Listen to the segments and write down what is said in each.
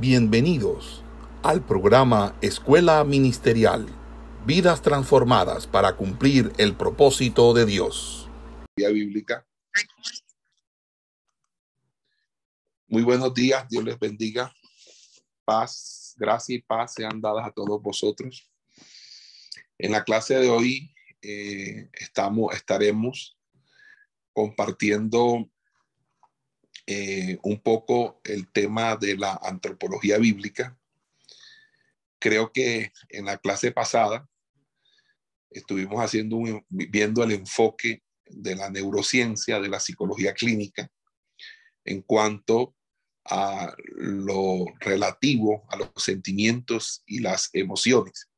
Bienvenidos al programa Escuela Ministerial, vidas transformadas para cumplir el propósito de Dios. Bíblica. Muy buenos días, Dios les bendiga. Paz, gracia y paz sean dadas a todos vosotros. En la clase de hoy eh, estamos, estaremos compartiendo eh, un poco el tema de la antropología bíblica. Creo que en la clase pasada estuvimos haciendo viendo el enfoque de la neurociencia, de la psicología clínica, en cuanto a lo relativo a los sentimientos y las emociones.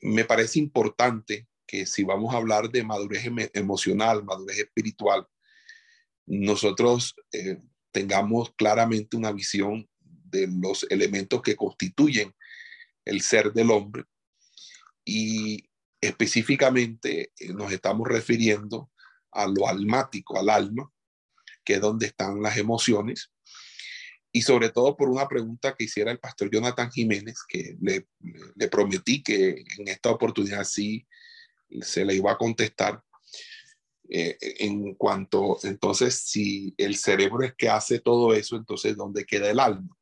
Me parece importante que si vamos a hablar de madurez emocional, madurez espiritual, nosotros eh, tengamos claramente una visión de los elementos que constituyen el ser del hombre. Y específicamente eh, nos estamos refiriendo a lo almático, al alma, que es donde están las emociones, y sobre todo por una pregunta que hiciera el pastor Jonathan Jiménez, que le, le prometí que en esta oportunidad sí se le iba a contestar, eh, en cuanto, entonces, si el cerebro es que hace todo eso, entonces, ¿dónde queda el alma?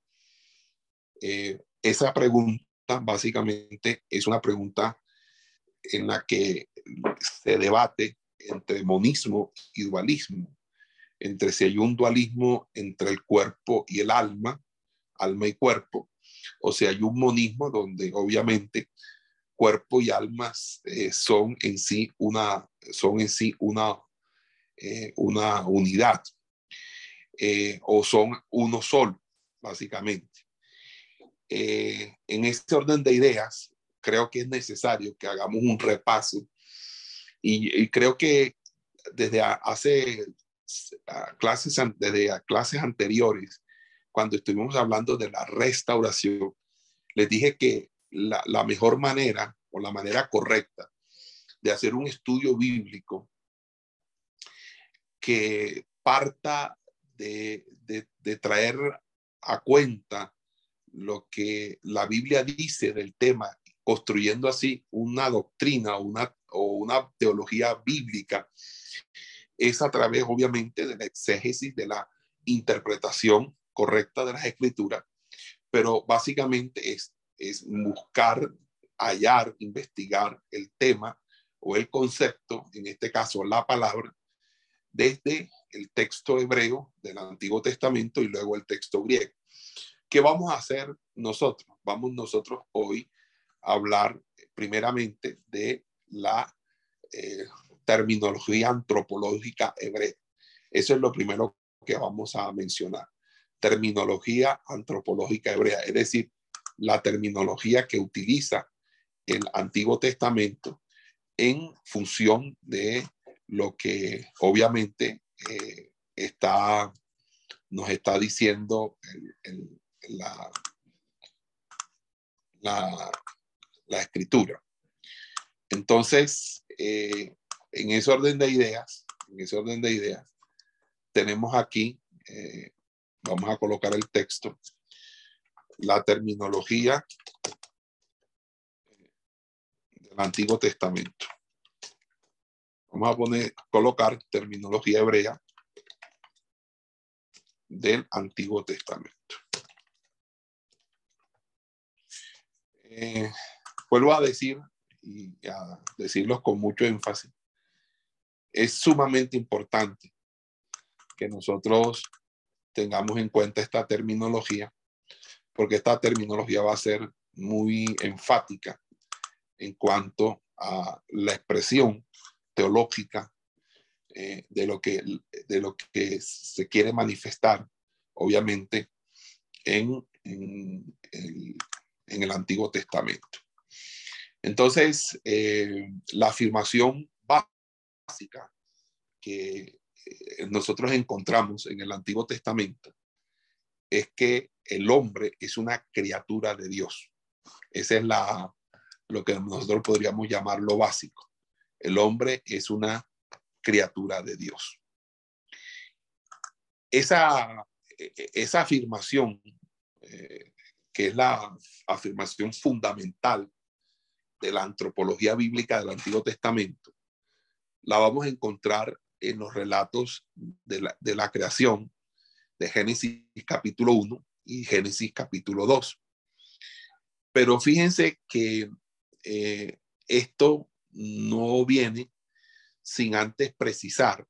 Eh, esa pregunta básicamente es una pregunta en la que se debate entre monismo y dualismo, entre si hay un dualismo entre el cuerpo y el alma, alma y cuerpo, o si hay un monismo donde obviamente cuerpo y almas eh, son en sí una, son en sí una, eh, una unidad eh, o son uno solo, básicamente. en este orden de ideas, creo que es necesario que hagamos un repaso y, creo que desde hace clases, desde clases anteriores, cuando estuvimos hablando de la restauración, les dije que la, mejor manera o la manera correcta de hacer un estudio bíblico que parta de, traer a cuenta lo que la Biblia dice del tema, construyendo así una doctrina una, o una teología bíblica, es a través obviamente de la exégesis, de la interpretación correcta de las escrituras, pero básicamente es es buscar, hallar, investigar el tema o el concepto, en este caso la palabra, desde el texto hebreo del Antiguo Testamento y luego el texto griego. ¿Qué vamos a hacer nosotros? Vamos nosotros hoy a hablar primeramente de la eh, terminología antropológica hebrea. Eso es lo primero que vamos a mencionar. Terminología antropológica hebrea, es decir, la terminología que utiliza el Antiguo Testamento en función de lo que obviamente eh, está, nos está diciendo la, la, escritura. Entonces, eh, en ese orden de ideas, en ese orden de ideas, tenemos aquí, eh, vamos a colocar el texto, la terminología del Antiguo Testamento. Vamos a poner, colocar terminología hebrea del Antiguo Testamento. Eh, vuelvo a decir y a decirlos con mucho énfasis. Es sumamente importante que nosotros tengamos en cuenta esta terminología porque esta terminología va a ser muy enfática en cuanto a la expresión teológica eh, de, lo que, de lo que se quiere manifestar, obviamente, en, en, el Antiguo Testamento. Entonces, eh, la afirmación básica que eh, nosotros encontramos en el Antiguo Testamento es que el hombre es una criatura de Dios. Ese es la, lo que nosotros podríamos llamar lo básico. El hombre es una criatura de Dios. Esa, esa afirmación eh, que es la afirmación fundamental de la antropología bíblica del Antiguo Testamento, la vamos a encontrar en los relatos de la, de la creación de Génesis capítulo 1 y Génesis capítulo 2. Pero fíjense que eh, esto no viene sin antes precisar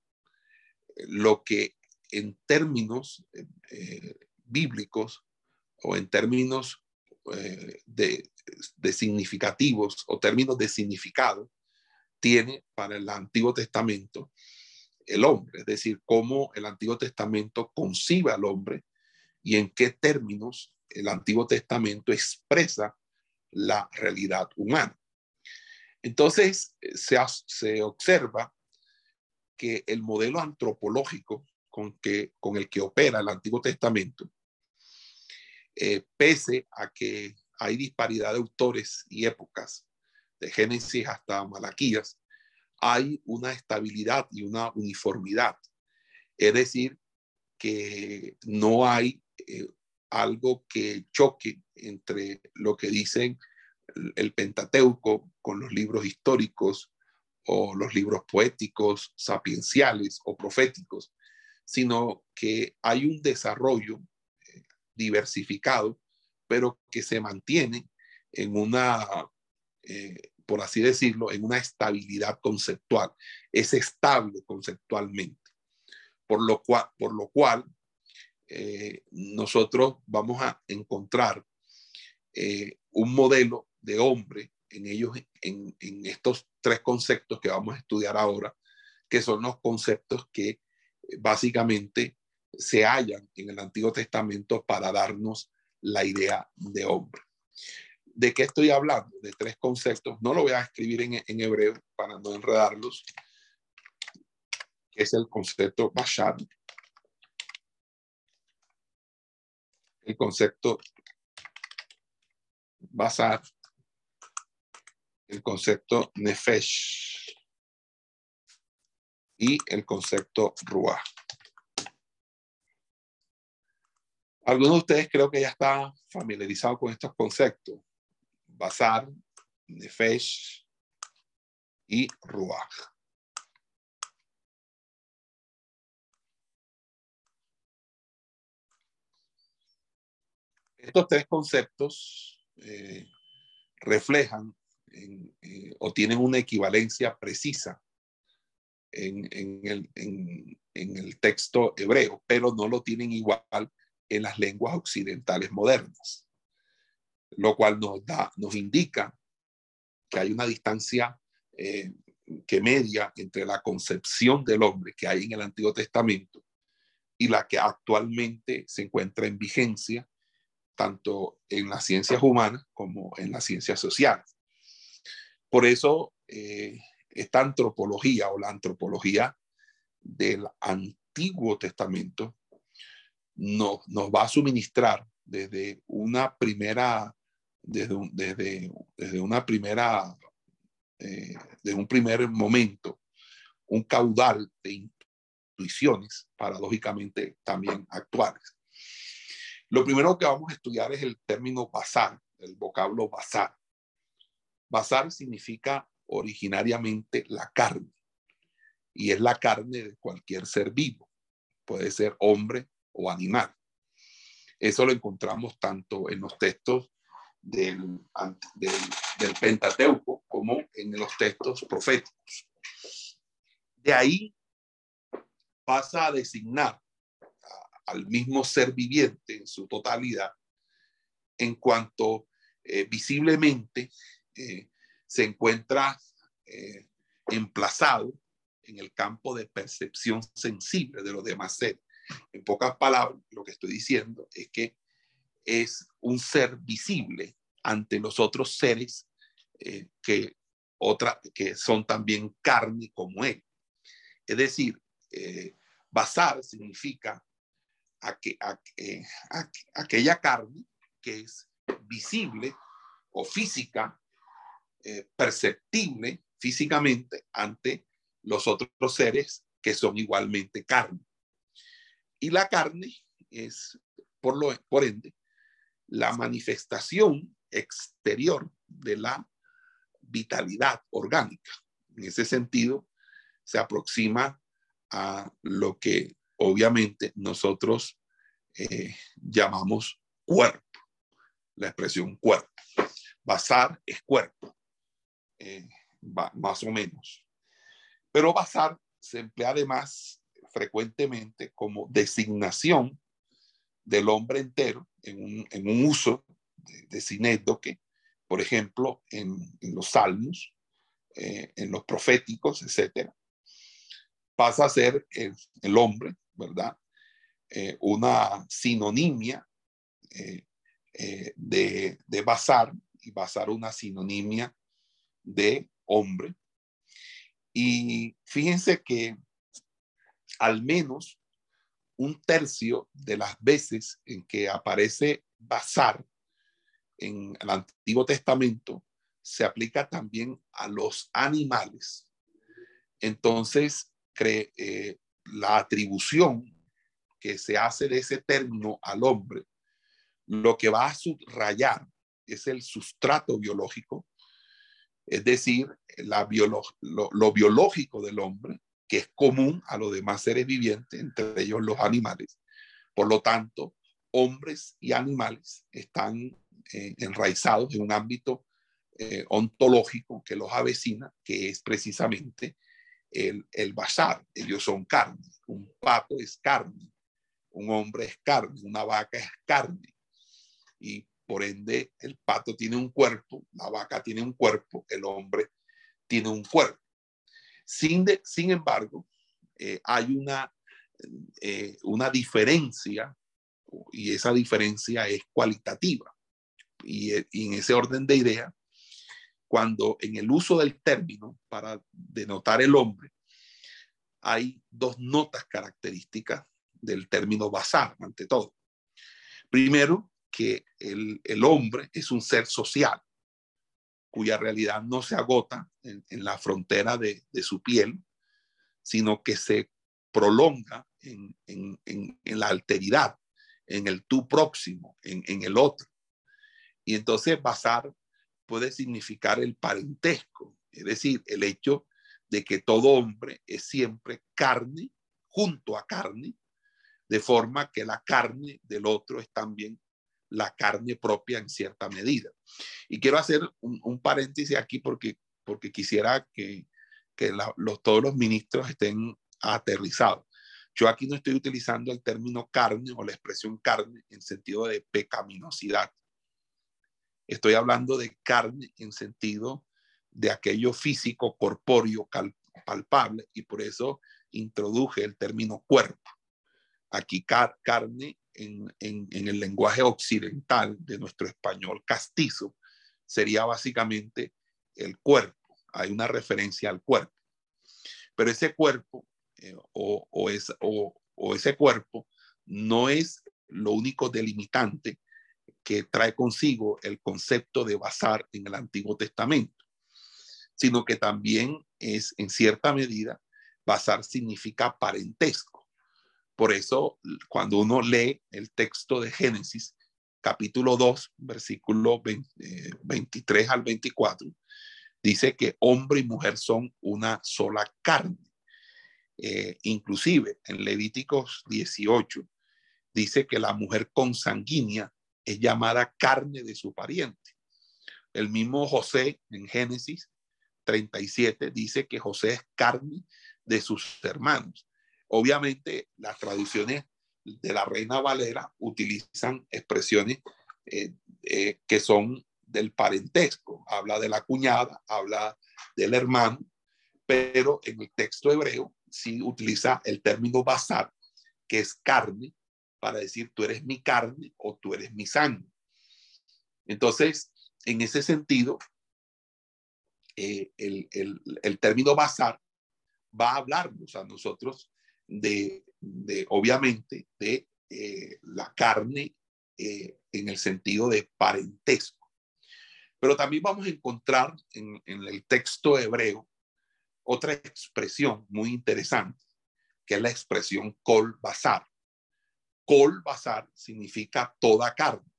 lo que en términos eh, bíblicos o en términos eh, de, de, significativos o términos de significado tiene para el Antiguo Testamento el hombre, es decir, cómo el Antiguo Testamento concibe al hombre y en qué términos el Antiguo Testamento expresa la realidad humana. Entonces, se, se observa que el modelo antropológico con, que, con el que opera el Antiguo Testamento, eh, pese a que hay disparidad de autores y épocas, de Génesis hasta Malaquías, hay una estabilidad y una uniformidad. Es decir, que no hay eh, algo que choque entre lo que dicen el Pentateuco con los libros históricos o los libros poéticos, sapienciales o proféticos, sino que hay un desarrollo eh, diversificado, pero que se mantiene en una, eh, por así decirlo, en una estabilidad conceptual. Es estable conceptualmente. Por lo cual, por lo cual eh, nosotros vamos a encontrar un modelo de hombre en ellos, en, estos tres conceptos que vamos a estudiar ahora, que son los conceptos que eh, básicamente se hallan en el Antiguo Testamento para darnos la idea de hombre. ¿De qué estoy hablando? De tres conceptos. No lo voy a escribir en, hebreo para no enredarlos. Es el concepto Bashar. El concepto Basar el concepto Nefesh y el concepto Ruah. Algunos de ustedes creo que ya están familiarizados con estos conceptos. Basar, Nefesh y Ruah. Estos tres conceptos eh, reflejan eh, o tienen una equivalencia precisa en, el, texto hebreo, pero no lo tienen igual en las lenguas occidentales modernas, lo cual nos, da, nos indica que hay una distancia eh, que media entre la concepción del hombre que hay en el Antiguo Testamento y la que actualmente se encuentra en vigencia tanto en las ciencias humanas como en las ciencias sociales. Por eso eh, esta antropología o la antropología del Antiguo Testamento nos, nos va a suministrar desde una primera, desde, desde, desde una primera, eh, de un primer momento, un caudal de intuiciones paradójicamente también actuales. Lo primero que vamos a estudiar es el término basar, el vocablo basar. Basar significa originariamente la carne y es la carne de cualquier ser vivo, puede ser hombre o animal. Eso lo encontramos tanto en los textos del, del, Pentateuco como en los textos proféticos. De ahí pasa a designar al mismo ser viviente en su totalidad en cuanto eh, visiblemente eh, se encuentra eh, emplazado en el campo de percepción sensible de los demás seres. En pocas palabras, lo que estoy diciendo es que es un ser visible ante los otros seres que, otra, que son también carne como él. Es decir, basar significa aquella carne que es visible o física eh, perceptible físicamente ante los otros seres que son igualmente carne. Y la carne es, por, lo, por ende, la manifestación exterior de la vitalidad orgánica. En ese sentido, se aproxima a lo que obviamente nosotros eh, llamamos cuerpo, la expresión cuerpo. Basar es cuerpo, eh, más o menos. Pero basar se emplea además frecuentemente como designación del hombre entero en un, uso de, de por ejemplo, en, los salmos, eh, en los proféticos, etcétera, pasa a ser el, hombre, ¿verdad? Eh, una sinonimia eh, de, de basar y basar una sinonimia de hombre. Y fíjense que al menos un tercio de las veces en que aparece basar en el Antiguo Testamento se aplica también a los animales. Entonces, cree, eh, la atribución que se hace de ese término al hombre, lo que va a subrayar es el sustrato biológico, es decir, la lo biológico del hombre, que es común a los demás seres vivientes, entre ellos los animales. Por lo tanto, hombres y animales están eh, enraizados en un ámbito eh, ontológico que los avecina, que es precisamente el, el bazar. Ellos son carne. Un pato es carne, un hombre es carne, una vaca es carne. Y por ende, el pato tiene un cuerpo, la vaca tiene un cuerpo, el hombre tiene un cuerpo. Sin, sin embargo, eh, hay una, eh, una diferencia y esa diferencia es cualitativa. Y, eh, y, en ese orden de idea, cuando en el uso del término para denotar el hombre, hay dos notas características del término basar, ante todo. Primero, que el, el hombre es un ser social cuya realidad no se agota en, la frontera de, su piel, sino que se prolonga en, la alteridad, en el tú próximo, en, el otro. Y entonces basar puede significar el parentesco, es decir, el hecho de que todo hombre es siempre carne junto a carne, de forma que la carne del otro es también la carne propia en cierta medida. Y quiero hacer un, paréntesis aquí porque, porque quisiera que, que los, todos los ministros estén aterrizados. Yo aquí no estoy utilizando el término carne o la expresión carne en sentido de pecaminosidad. Estoy hablando de carne en sentido de aquello físico, corpóreo, palpable, y por eso introduje el término cuerpo. Aquí carne en, el lenguaje occidental de nuestro español castizo sería básicamente el cuerpo. Hay una referencia al cuerpo. Pero ese cuerpo eh, o, ese cuerpo no es lo único delimitante que trae consigo el concepto de basar en el Antiguo Testamento, sino que también es en cierta medida, basar significa parentesco. Por eso, cuando uno lee el texto de Génesis, capítulo 2, versículo 23 eh, al 24, dice que hombre y mujer son una sola carne. Eh, inclusive en Levíticos 18 dice que la mujer consanguínea es llamada carne de su pariente. El mismo José en Génesis 37 dice que José es carne de sus hermanos. Obviamente, las traducciones de la Reina Valera utilizan expresiones eh, eh, que son del parentesco. Habla de la cuñada, habla del hermano, pero en el texto hebreo sí utiliza el término basar, que es carne, para decir tú eres mi carne o tú eres mi sangre. Entonces, en ese sentido, eh, el, el, el, término basar va a hablarnos a nosotros de, obviamente, de eh, la carne eh, en el sentido de parentesco. Pero también vamos a encontrar en, el texto hebreo otra expresión muy interesante, que es la expresión kol basar. Kol basar significa toda carne.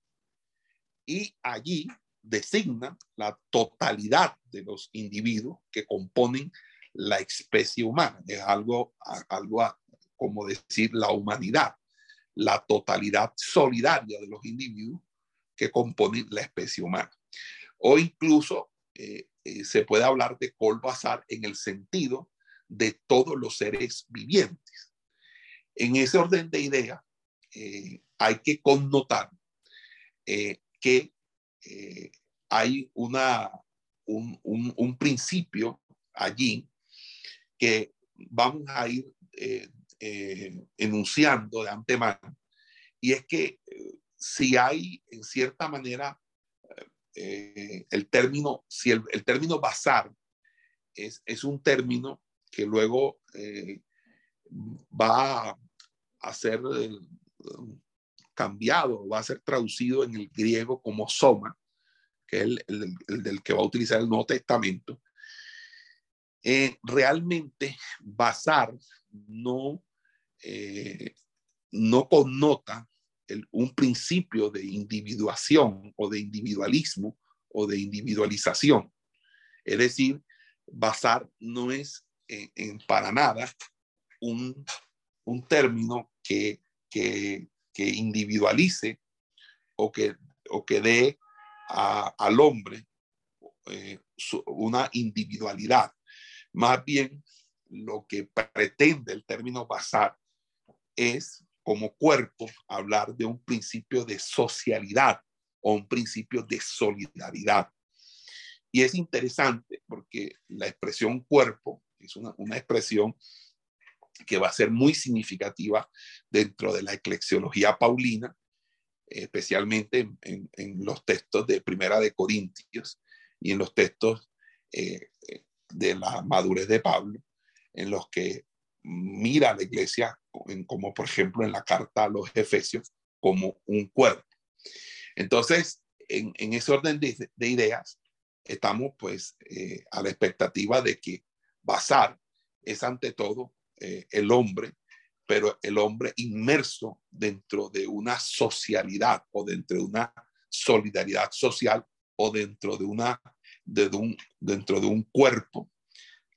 y allí designa la totalidad de los individuos que componen la especie humana. Es algo, algo como decir la humanidad, la totalidad solidaria de los individuos que componen la especie humana. O incluso eh, eh, se puede hablar de Colbazar en el sentido de todos los seres vivientes. En ese orden de ideas, eh, hay que connotar que hay una, un, un, principio allí que vamos a ir enunciando de antemano, y es que si hay en cierta manera eh, el término, si el, término bazar es, es, un término que luego eh, va a ser eh, cambiado, va a ser traducido en el griego como soma, que es el, del que va a utilizar el Nuevo Testamento. realmente bazar no, no connota un principio de individuación o de individualismo o de individualización. Es decir, basar no es en, para nada un, término que, que, individualice o que, o que dé al hombre eh, una individualidad. Más bien, lo que pretende el término basar es como cuerpo hablar de un principio de socialidad o un principio de solidaridad. Y es interesante porque la expresión cuerpo es una, expresión que va a ser muy significativa dentro de la eclesiología paulina, especialmente en, los textos de Primera de Corintios y en los textos eh, de la madurez de Pablo, en los que mira a la iglesia, como por ejemplo en la carta a los Efesios, como un cuerpo. Entonces, en, ese orden de, ideas, estamos pues eh, a la expectativa de que Basar es ante todo eh, el hombre, pero el hombre inmerso dentro de una socialidad o dentro de una solidaridad social o dentro de una de un, dentro de un cuerpo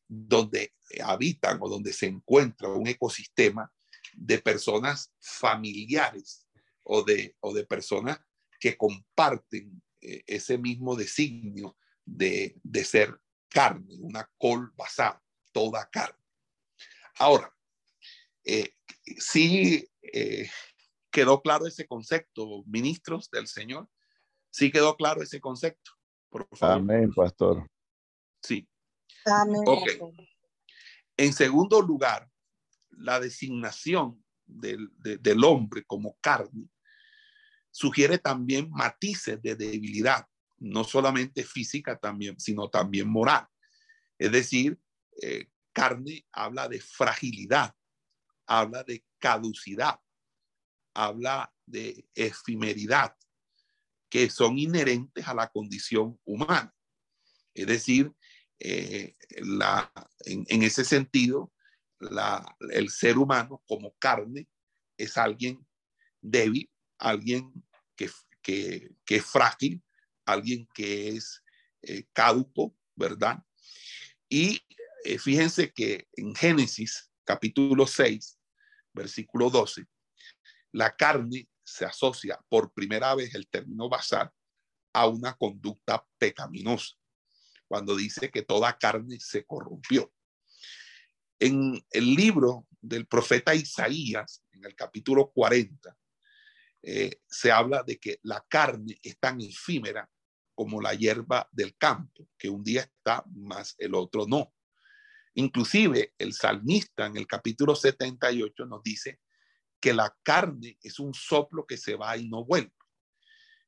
donde habitan o donde se encuentra un ecosistema de personas familiares o de, o de personas que comparten eh, ese mismo designio de, ser carne, una col basada, toda carne. Ahora, eh, sí eh, quedó claro ese concepto, ministros del Señor, sí quedó claro ese concepto. Por favor. Amén, pastor. Sí. En segundo lugar, la designación del, del hombre como carne sugiere también matices de debilidad, no solamente física también, sino también moral. Es decir, eh, carne habla de fragilidad, habla de caducidad, habla de efemeridad, que son inherentes a la condición humana. Es decir, eh, la, en, ese sentido, la, el ser humano como carne es alguien débil, alguien que, que, es frágil, alguien que es eh, caduco, ¿verdad? Y eh, fíjense que en Génesis capítulo 6, versículo 12, la carne se asocia por primera vez el término basal a una conducta pecaminosa cuando dice que toda carne se corrompió. En el libro del profeta Isaías, en el capítulo 40, eh, se habla de que la carne es tan efímera como la hierba del campo, que un día está, más el otro no. Inclusive el salmista en el capítulo 78 nos dice que la carne es un soplo que se va y no vuelve.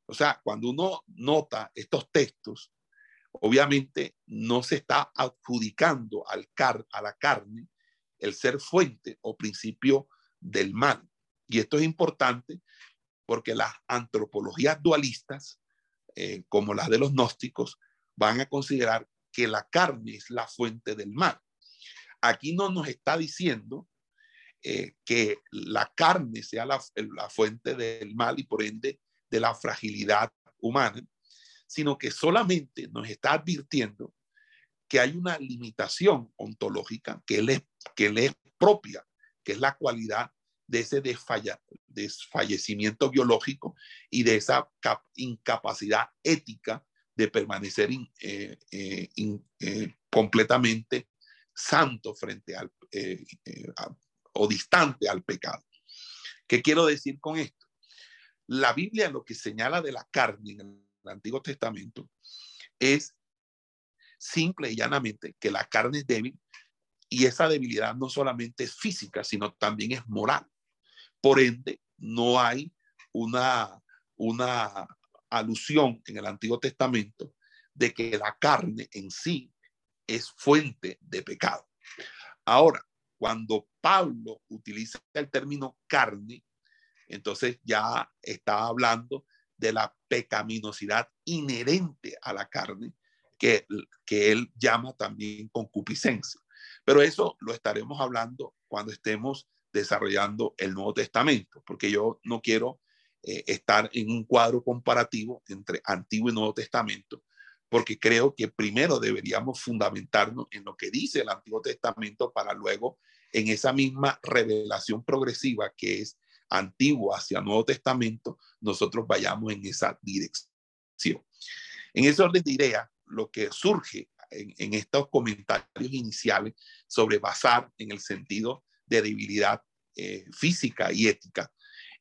O sea, cuando uno nota estos textos, obviamente no se está adjudicando al car a la carne el ser fuente o principio del mal. Y esto es importante porque las antropologías dualistas, eh, como las de los gnósticos, van a considerar que la carne es la fuente del mal. Aquí no nos está diciendo eh, que la carne sea la, fuente del mal y por ende de la fragilidad humana, sino que solamente nos está advirtiendo que hay una limitación ontológica que le, es propia, que es la cualidad de ese desfallecimiento biológico y de esa incapacidad ética de permanecer eh, eh, completamente santo frente al o distante al pecado. ¿Qué quiero decir con esto? La Biblia lo que señala de la carne en el Antiguo Testamento es simple y llanamente que la carne es débil y esa debilidad no solamente es física, sino también es moral. Por ende, no hay una, una alusión en el Antiguo Testamento de que la carne en sí es fuente de pecado. Ahora, cuando Pablo utiliza el término carne, entonces ya está hablando de la pecaminosidad inherente a la carne que, que él llama también concupiscencia. Pero eso lo estaremos hablando cuando estemos desarrollando el Nuevo Testamento, porque yo no quiero eh, estar en un cuadro comparativo entre Antiguo y Nuevo Testamento, porque creo que primero deberíamos fundamentarnos en lo que dice el Antiguo Testamento para luego en esa misma revelación progresiva que es antiguo hacia Nuevo Testamento, nosotros vayamos en esa dirección. En ese orden de idea, lo que surge en, estos comentarios iniciales sobre basar en el sentido de debilidad eh, física y ética,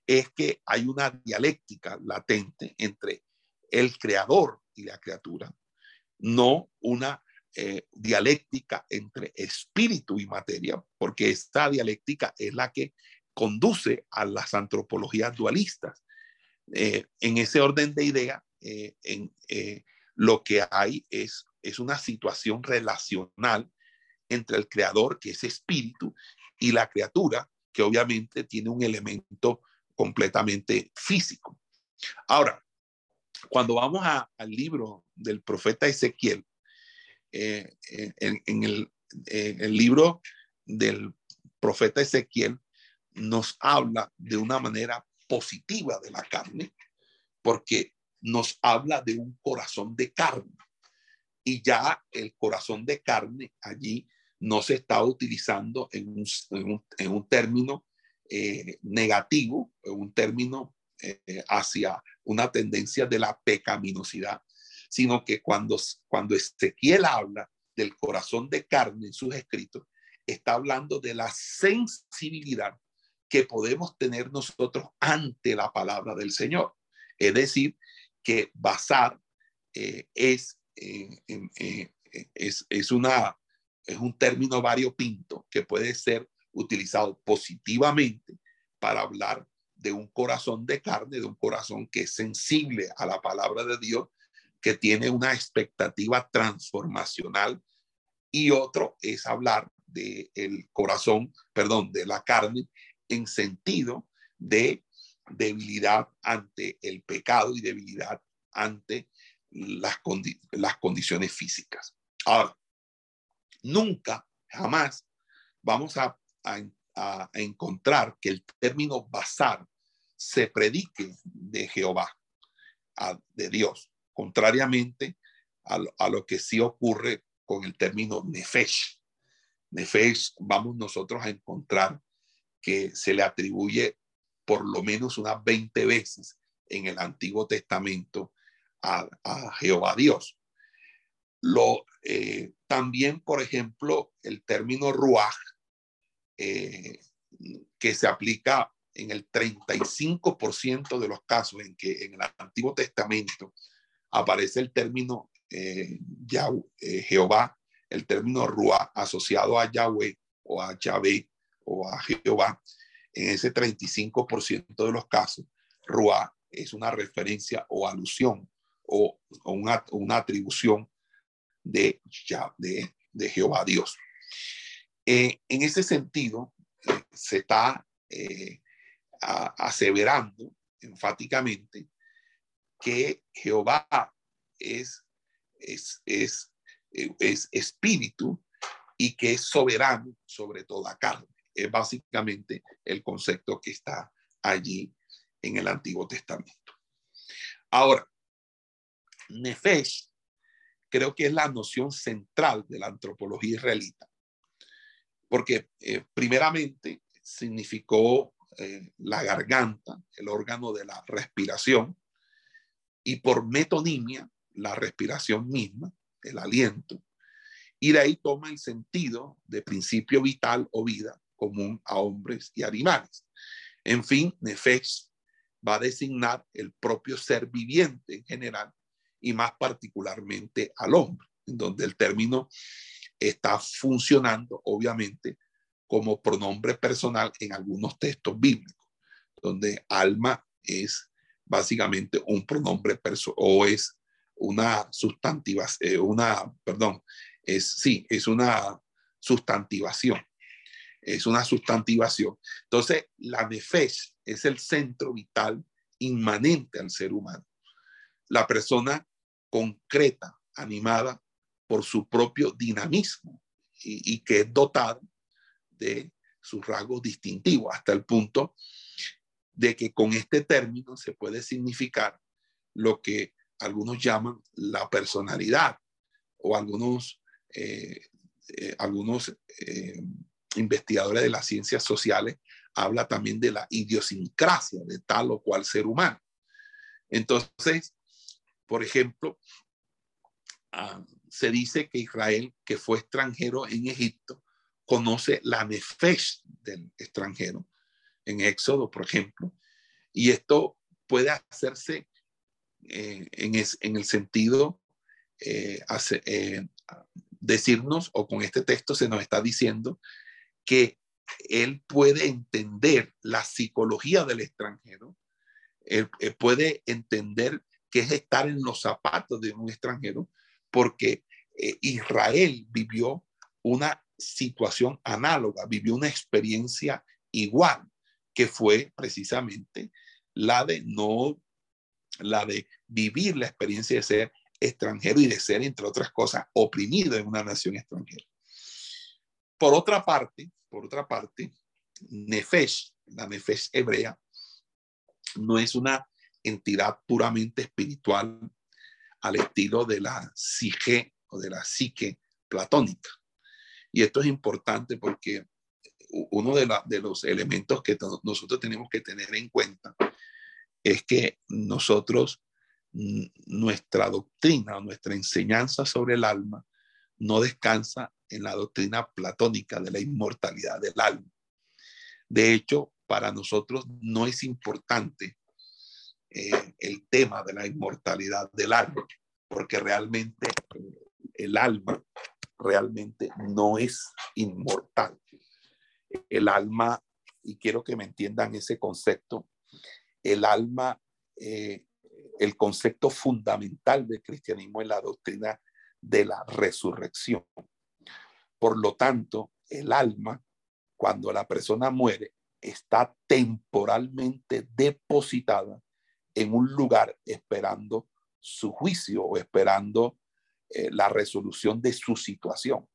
es que hay una dialéctica latente entre el creador y la criatura, no una eh, dialéctica entre espíritu y materia, porque esta dialéctica es la que conduce a las antropologías dualistas. Eh, en ese orden de idea, en, lo que hay es, es una situación relacional entre el creador, que es espíritu, y la criatura, que obviamente tiene un elemento completamente físico. Ahora, cuando vamos al libro del profeta Ezequiel, eh, en, el, en el libro del profeta Ezequiel nos habla de una manera positiva de la carne, porque nos habla de un corazón de carne. Y ya el corazón de carne allí no se está utilizando en un, en un, término eh, negativo, en un término eh, hacia una tendencia de la pecaminosidad, sino que cuando, cuando Ezequiel habla del corazón de carne en sus escritos, está hablando de la sensibilidad que podemos tener nosotros ante la palabra del Señor. Es decir, que basar eh, es, es, es, es un término variopinto que puede ser utilizado positivamente para hablar de un corazón de carne, de un corazón que es sensible a la palabra de Dios, que tiene una expectativa transformacional, y otro es hablar de el corazón, perdón, de la carne en sentido de debilidad ante el pecado y debilidad ante las, las condiciones físicas. Ahora, nunca, jamás vamos a, a, encontrar que el término basar se predique de Jehová, de Dios, contrariamente a lo, a que sí ocurre con el término nefesh. Nefesh, vamos nosotros a encontrar que se le atribuye por lo menos unas 20 veces en el Antiguo Testamento a, Jehová Dios. Lo, eh, también, por ejemplo, el término ruaj, eh, que se aplica en el 35% de los casos en que en el Antiguo Testamento aparece el término eh, Jehová, el término ruaj asociado a Yahweh o a Yahvé o a Jehová, en ese 35% de los casos, Ruá es una referencia o alusión o, una, atribución de, de, de Jehová Dios. Eh, en ese sentido, eh, se está eh, aseverando enfáticamente que Jehová es, es, es, es espíritu y que es soberano sobre toda carne es básicamente el concepto que está allí en el Antiguo Testamento. Ahora, Nefesh creo que es la noción central de la antropología israelita, porque eh, primeramente significó eh, la garganta, el órgano de la respiración, y por metonimia, la respiración misma, el aliento, y de ahí toma el sentido de principio vital o vida común a hombres y animales. En fin, Nefesh va a designar el propio ser viviente en general y más particularmente al hombre, en donde el término está funcionando obviamente como pronombre personal en algunos textos bíblicos, donde alma es básicamente un pronombre personal o es una sustantiva, eh, una, perdón, es sí, es una sustantivación. Es una sustantivación. Entonces, la nefesh es el centro vital inmanente al ser humano. La persona concreta, animada por su propio dinamismo y, que es dotada de sus rasgos distintivos, hasta el punto de que con este término se puede significar lo que algunos llaman la personalidad o algunos, eh, eh, algunos eh, investigadores de las ciencias sociales habla también de la idiosincrasia de tal o cual ser humano. Entonces, por ejemplo, ah, se dice que Israel, que fue extranjero en Egipto, conoce la nefesh del extranjero en Éxodo, por ejemplo, y esto puede hacerse eh, en, el sentido eh, eh, decirnos, o con este texto se nos está diciendo que él puede entender la psicología del extranjero, él, puede entender qué es estar en los zapatos de un extranjero, porque eh, Israel vivió una situación análoga, vivió una experiencia igual, que fue precisamente la de no, la de vivir la experiencia de ser extranjero y de ser, entre otras cosas, oprimido en una nación extranjera. Por otra parte, por otra parte, Nefesh, la Nefesh hebrea, no es una entidad puramente espiritual al estilo de la psique o de la psique platónica. Y esto es importante porque uno de, los elementos que nosotros tenemos que tener en cuenta es que nosotros, nuestra doctrina, nuestra enseñanza sobre el alma, no descansa en la doctrina platónica de la inmortalidad del alma. De hecho, para nosotros no es importante eh, el tema de la inmortalidad del alma, porque realmente el alma realmente no es inmortal. El alma, y quiero que me entiendan ese concepto, el alma, eh, el concepto fundamental del cristianismo es la doctrina de la resurrección. Por lo tanto, el alma, cuando la persona muere, está temporalmente depositada en un lugar esperando su juicio o esperando eh, la resolución de su situación.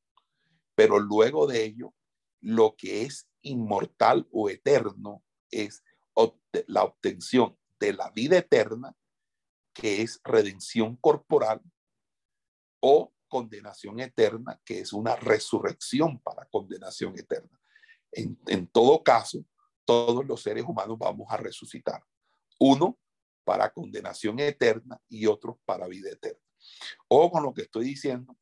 Pero luego de ello, lo que es inmortal o eterno es la obtención de la vida eterna, que es redención corporal, o condenación eterna, que es una resurrección para condenación eterna. En, todo caso, todos los seres humanos vamos a resucitar. Uno para condenación eterna y otro para vida eterna. O con lo que estoy diciendo,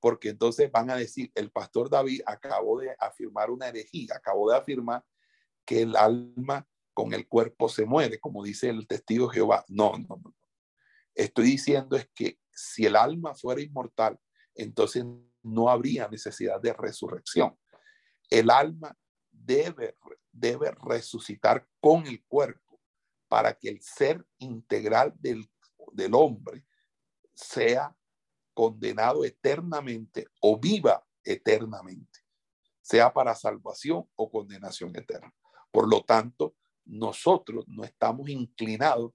porque entonces van a decir, el pastor David acabó de afirmar una herejía, acabó de afirmar que el alma con el cuerpo se muere, como dice el testigo Jehová. No, no, no. Estoy diciendo es que si el alma fuera inmortal, entonces no habría necesidad de resurrección. El alma debe, debe resucitar con el cuerpo para que el ser integral del, del hombre sea condenado eternamente o viva eternamente, sea para salvación o condenación eterna. Por lo tanto, nosotros no estamos inclinados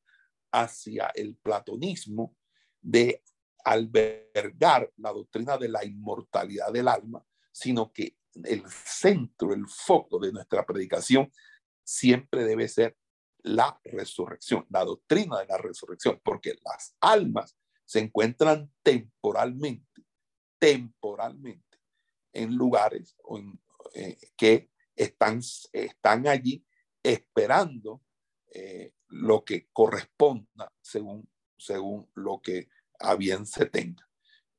hacia el platonismo de albergar la doctrina de la inmortalidad del alma, sino que el centro, el foco de nuestra predicación siempre debe ser la resurrección, la doctrina de la resurrección, porque las almas se encuentran temporalmente, temporalmente en lugares eh, que están, están allí esperando eh, lo que corresponda según, según lo que a bien se tenga.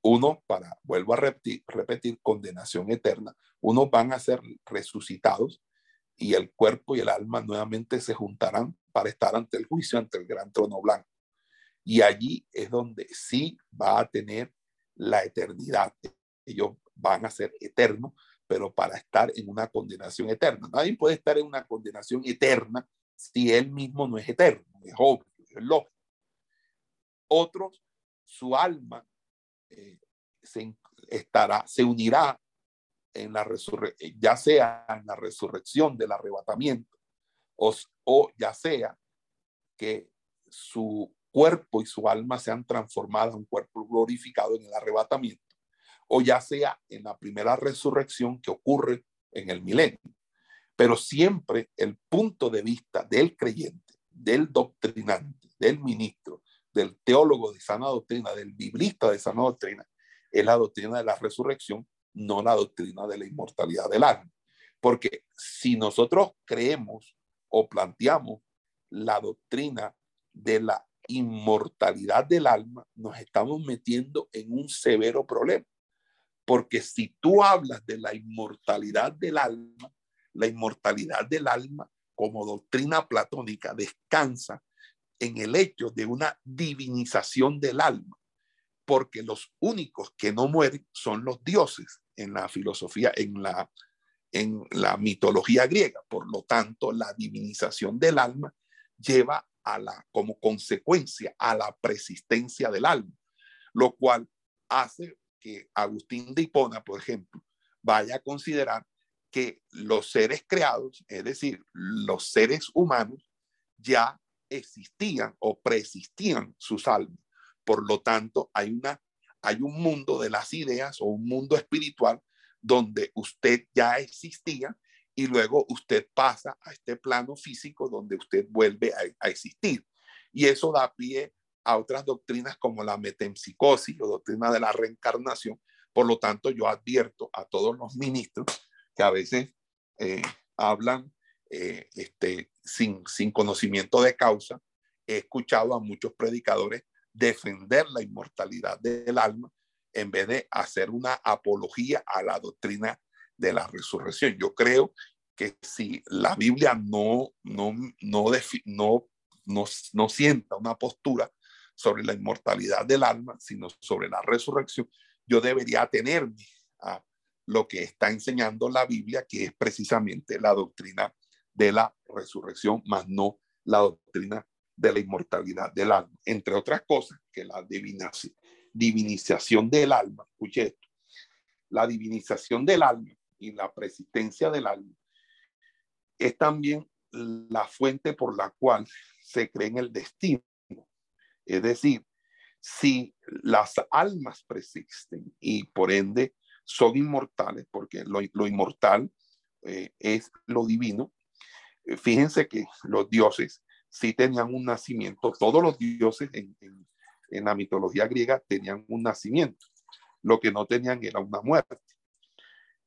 Uno, para, vuelvo a repetir, repetir, condenación eterna. Unos van a ser resucitados y el cuerpo y el alma nuevamente se juntarán para estar ante el juicio, ante el gran trono blanco. Y allí es donde sí va a tener la eternidad. Ellos van a ser eternos, pero para estar en una condenación eterna. Nadie puede estar en una condenación eterna si él mismo no es eterno, es obvio, es lógico. Otros, su alma eh, se estará, se unirá en la resurrección, ya sea en la resurrección del arrebatamiento, o, o ya sea que su cuerpo y su alma sean transformadas en un cuerpo glorificado en el arrebatamiento, o ya sea en la primera resurrección que ocurre en el milenio. Pero siempre el punto de vista del creyente, del doctrinante, del ministro, del teólogo de sana doctrina, del biblista de sana doctrina, es la doctrina de la resurrección, no la doctrina de la inmortalidad del alma. Porque si nosotros creemos o planteamos la doctrina de la inmortalidad del alma, nos estamos metiendo en un severo problema. Porque si tú hablas de la inmortalidad del alma, la inmortalidad del alma como doctrina platónica descansa en el hecho de una divinización del alma, porque los únicos que no mueren son los dioses en la filosofía, en la, en la mitología griega. Por lo tanto, la divinización del alma lleva a la, como consecuencia a la persistencia del alma, lo cual hace que Agustín de Hipona, por ejemplo, vaya a considerar que los seres creados, es decir, los seres humanos, ya existían o preexistían sus almas. Por lo tanto, hay, una, hay un mundo de las ideas o un mundo espiritual donde usted ya existía y luego usted pasa a este plano físico donde usted vuelve a, existir. Y eso da pie a otras doctrinas como la metempsicosis o doctrina de la reencarnación. Por lo tanto, yo advierto a todos los ministros que a veces eh, hablan eh, este, sin, sin conocimiento de causa. He escuchado a muchos predicadores defender la inmortalidad del alma en vez de hacer una apología a la doctrina de la resurrección. Yo creo que si la Biblia no, no, no, no, no, sienta una postura sobre la inmortalidad del alma, sino sobre la resurrección, yo debería atenerme a lo que está enseñando la Biblia, que es precisamente la doctrina de la resurrección, más no la doctrina de la inmortalidad del alma. Entre otras cosas, que la divinización del alma, escuche esto, la divinización del alma y la persistencia del alma es también la fuente por la cual se cree en el destino. Es decir, si las almas persisten y por ende son inmortales, porque lo, inmortal eh, es lo divino, eh, fíjense que los dioses sí tenían un nacimiento, todos los dioses en, en la mitología griega tenían un nacimiento, lo que no tenían era una muerte.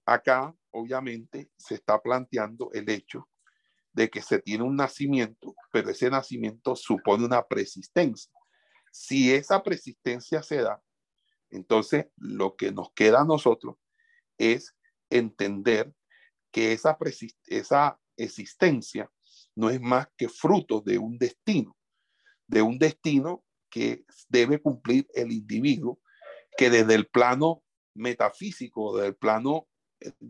Acá, obviamente, se está planteando el hecho de que se tiene un nacimiento, pero ese nacimiento supone una persistencia. Si esa persistencia se da, entonces lo que nos queda a nosotros es entender que esa, esa existencia no es más que fruto de un destino, de un destino que debe cumplir el individuo, que desde el plano metafísico, del plano eh,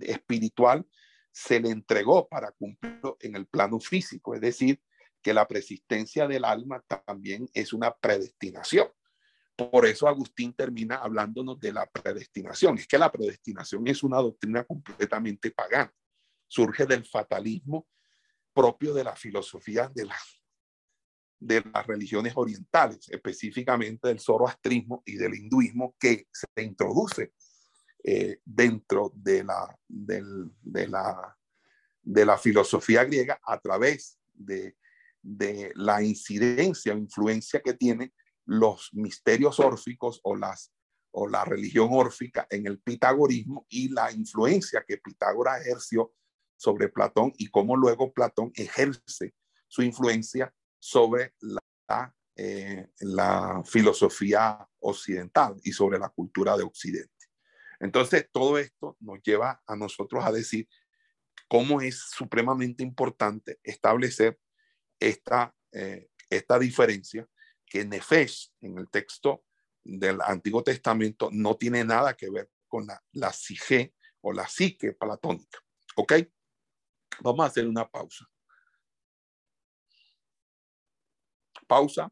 espiritual, se le entregó para cumplirlo en el plano físico. Es decir, que la persistencia del alma también es una predestinación. Por eso Agustín termina hablándonos de la predestinación. Es que la predestinación es una doctrina completamente pagana. Surge del fatalismo propio de la filosofía de, la, de las religiones orientales, específicamente del zoroastrismo y del hinduismo que se introduce eh, dentro de la, de, la, de la filosofía griega a través de, la incidencia o influencia que tiene los misterios órficos o, las, o la religión órfica en el pitagorismo y la influencia que Pitágoras ejerció sobre Platón y cómo luego Platón ejerce su influencia sobre la, eh, la filosofía occidental y sobre la cultura de Occidente. Entonces, todo esto nos lleva a nosotros a decir cómo es supremamente importante establecer esta, eh, esta diferencia que Nefesh, en el texto del Antiguo Testamento, no tiene nada que ver con la, la o la psique platónica. ¿Ok? Vamos a hacer una pausa. Pausa.